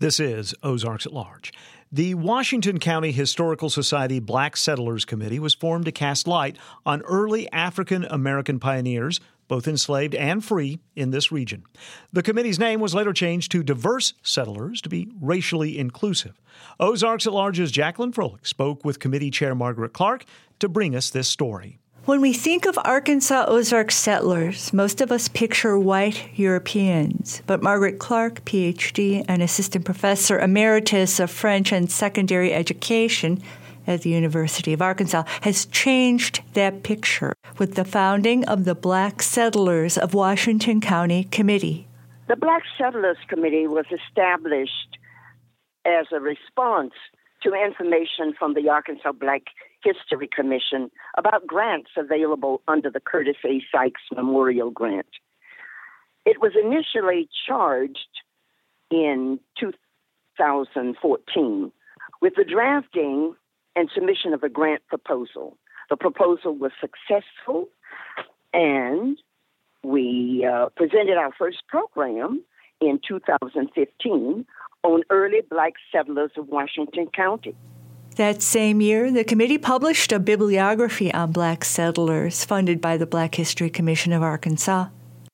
This is Ozarks at Large. The Washington County Historical Society Black Settlers Committee was formed to cast light on early African American pioneers, both enslaved and free, in this region. The committee's name was later changed to Diverse Settlers to be racially inclusive. Ozarks at Large's Jacqueline Froelich spoke with committee chair Margaret Clark to bring us this story. When we think of Arkansas Ozark settlers, most of us picture white Europeans. But Margaret Clark, PhD and assistant professor emeritus of French and secondary education at the University of Arkansas, has changed that picture with the founding of the Black Settlers of Washington County Committee. The Black Settlers Committee was established as a response to information from the Arkansas Black History Commission about grants available under the Curtis A. Sykes Memorial Grant. It was initially charged in 2014 with the drafting and submission of a grant proposal. The proposal was successful, and we uh, presented our first program in 2015 on early black settlers of Washington County. That same year, the committee published a bibliography on black settlers funded by the Black History Commission of Arkansas.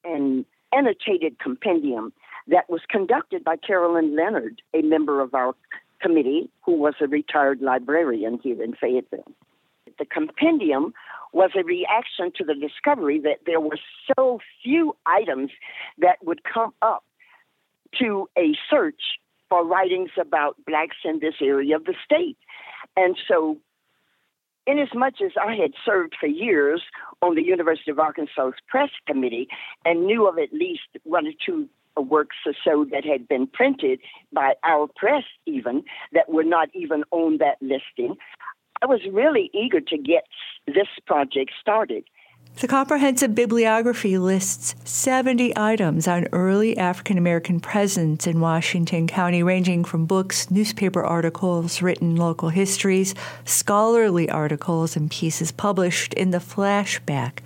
An annotated compendium that was conducted by Carolyn Leonard, a member of our committee who was a retired librarian here in Fayetteville. The compendium was a reaction to the discovery that there were so few items that would come up to a search for writings about blacks in this area of the state. And so, inasmuch as I had served for years on the University of Arkansas's press committee and knew of at least one or two works or so that had been printed by our press, even that were not even on that listing, I was really eager to get this project started. The comprehensive bibliography lists 70 items on early African American presence in Washington County, ranging from books, newspaper articles, written local histories, scholarly articles, and pieces published in the flashback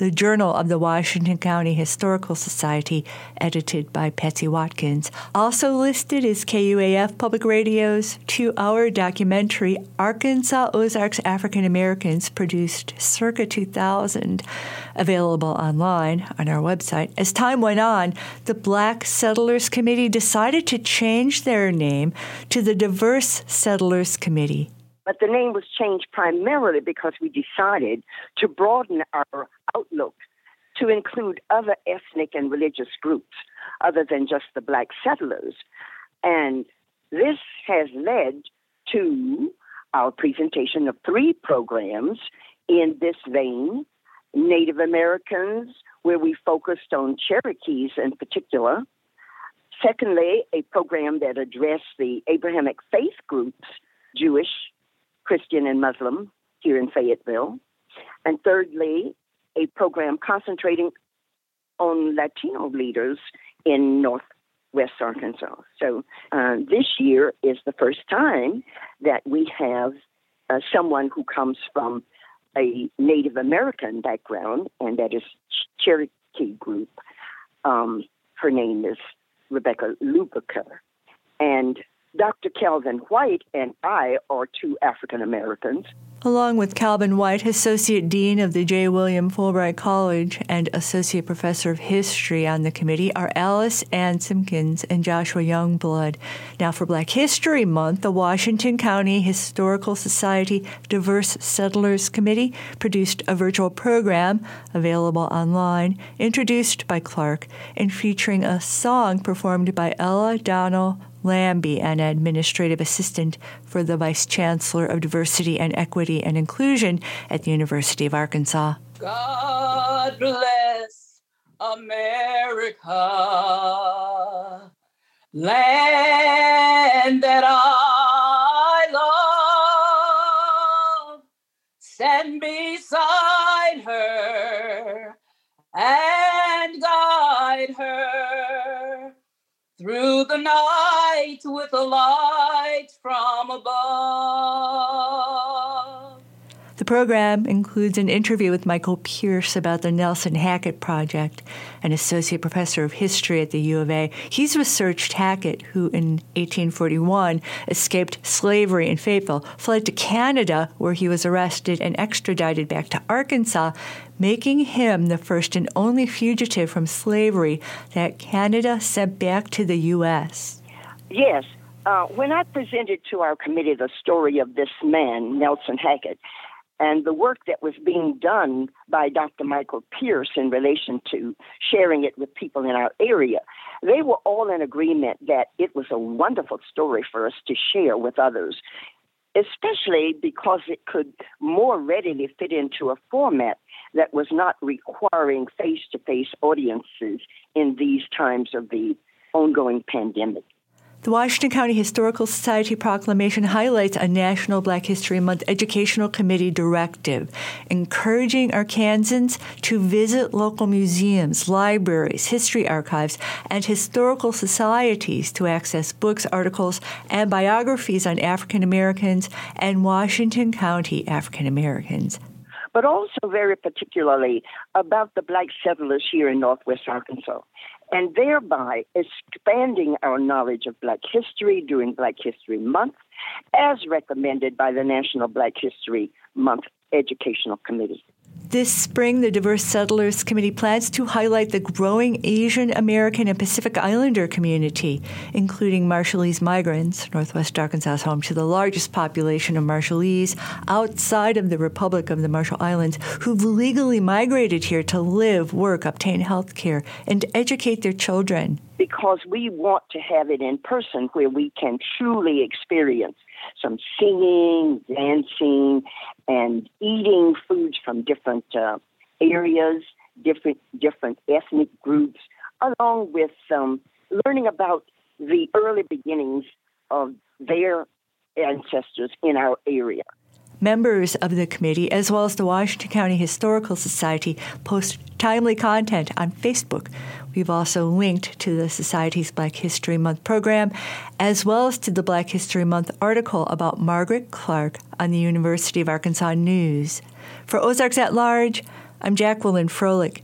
the Journal of the Washington County Historical Society, edited by Patsy Watkins. Also listed is KUAF Public Radio's two hour documentary, Arkansas Ozarks African Americans, produced circa 2000, available online on our website. As time went on, the Black Settlers Committee decided to change their name to the Diverse Settlers Committee. But the name was changed primarily because we decided to broaden our outlook to include other ethnic and religious groups other than just the black settlers. And this has led to our presentation of three programs in this vein Native Americans, where we focused on Cherokees in particular. Secondly, a program that addressed the Abrahamic faith groups, Jewish, Christian, and Muslim, here in Fayetteville. And thirdly, a program concentrating on Latino leaders in Northwest Arkansas. So uh, this year is the first time that we have uh, someone who comes from a Native American background, and that is Cherokee group. Um, her name is Rebecca Lubiker. And Dr. Calvin White and I are two African Americans along with Calvin White, Associate Dean of the J. William Fulbright College and Associate Professor of History on the committee, are Alice Ann Simpkins and Joshua Youngblood. Now, for Black History Month, the Washington County Historical Society Diverse Settlers Committee produced a virtual program available online, introduced by Clark, and featuring a song performed by Ella Donnell Lambie, an administrative assistant for the Vice Chancellor of Diversity and Equity and Inclusion at the University of Arkansas. God bless America, land that I love. Stand beside her and guide her through the night with a light from above. The program includes an interview with Michael Pierce about the Nelson Hackett Project, an associate professor of history at the U of A. He's researched Hackett, who in 1841 escaped slavery in Fayetteville, fled to Canada, where he was arrested and extradited back to Arkansas, making him the first and only fugitive from slavery that Canada sent back to the U.S. Yes, uh, when I presented to our committee the story of this man, Nelson Hackett, and the work that was being done by Dr. Michael Pierce in relation to sharing it with people in our area, they were all in agreement that it was a wonderful story for us to share with others, especially because it could more readily fit into a format that was not requiring face to face audiences in these times of the ongoing pandemic. The Washington County Historical Society proclamation highlights a National Black History Month Educational Committee directive encouraging Arkansans to visit local museums, libraries, history archives, and historical societies to access books, articles, and biographies on African Americans and Washington County African Americans. But also very particularly about the black settlers here in Northwest Arkansas and thereby expanding our knowledge of Black history during Black History Month, as recommended by the National Black History Month Educational Committee. This spring, the Diverse Settlers Committee plans to highlight the growing Asian American and Pacific Islander community, including Marshallese migrants. Northwest Arkansas home to the largest population of Marshallese outside of the Republic of the Marshall Islands who've legally migrated here to live, work, obtain health care, and educate their children. Because we want to have it in person where we can truly experience some singing, dancing, and eating foods from different uh, areas, different different ethnic groups, along with um, learning about the early beginnings of their ancestors in our area. Members of the committee, as well as the Washington County Historical Society, post timely content on Facebook. We've also linked to the Society's Black History Month program, as well as to the Black History Month article about Margaret Clark on the University of Arkansas News. For Ozarks at Large, I'm Jacqueline Froelich.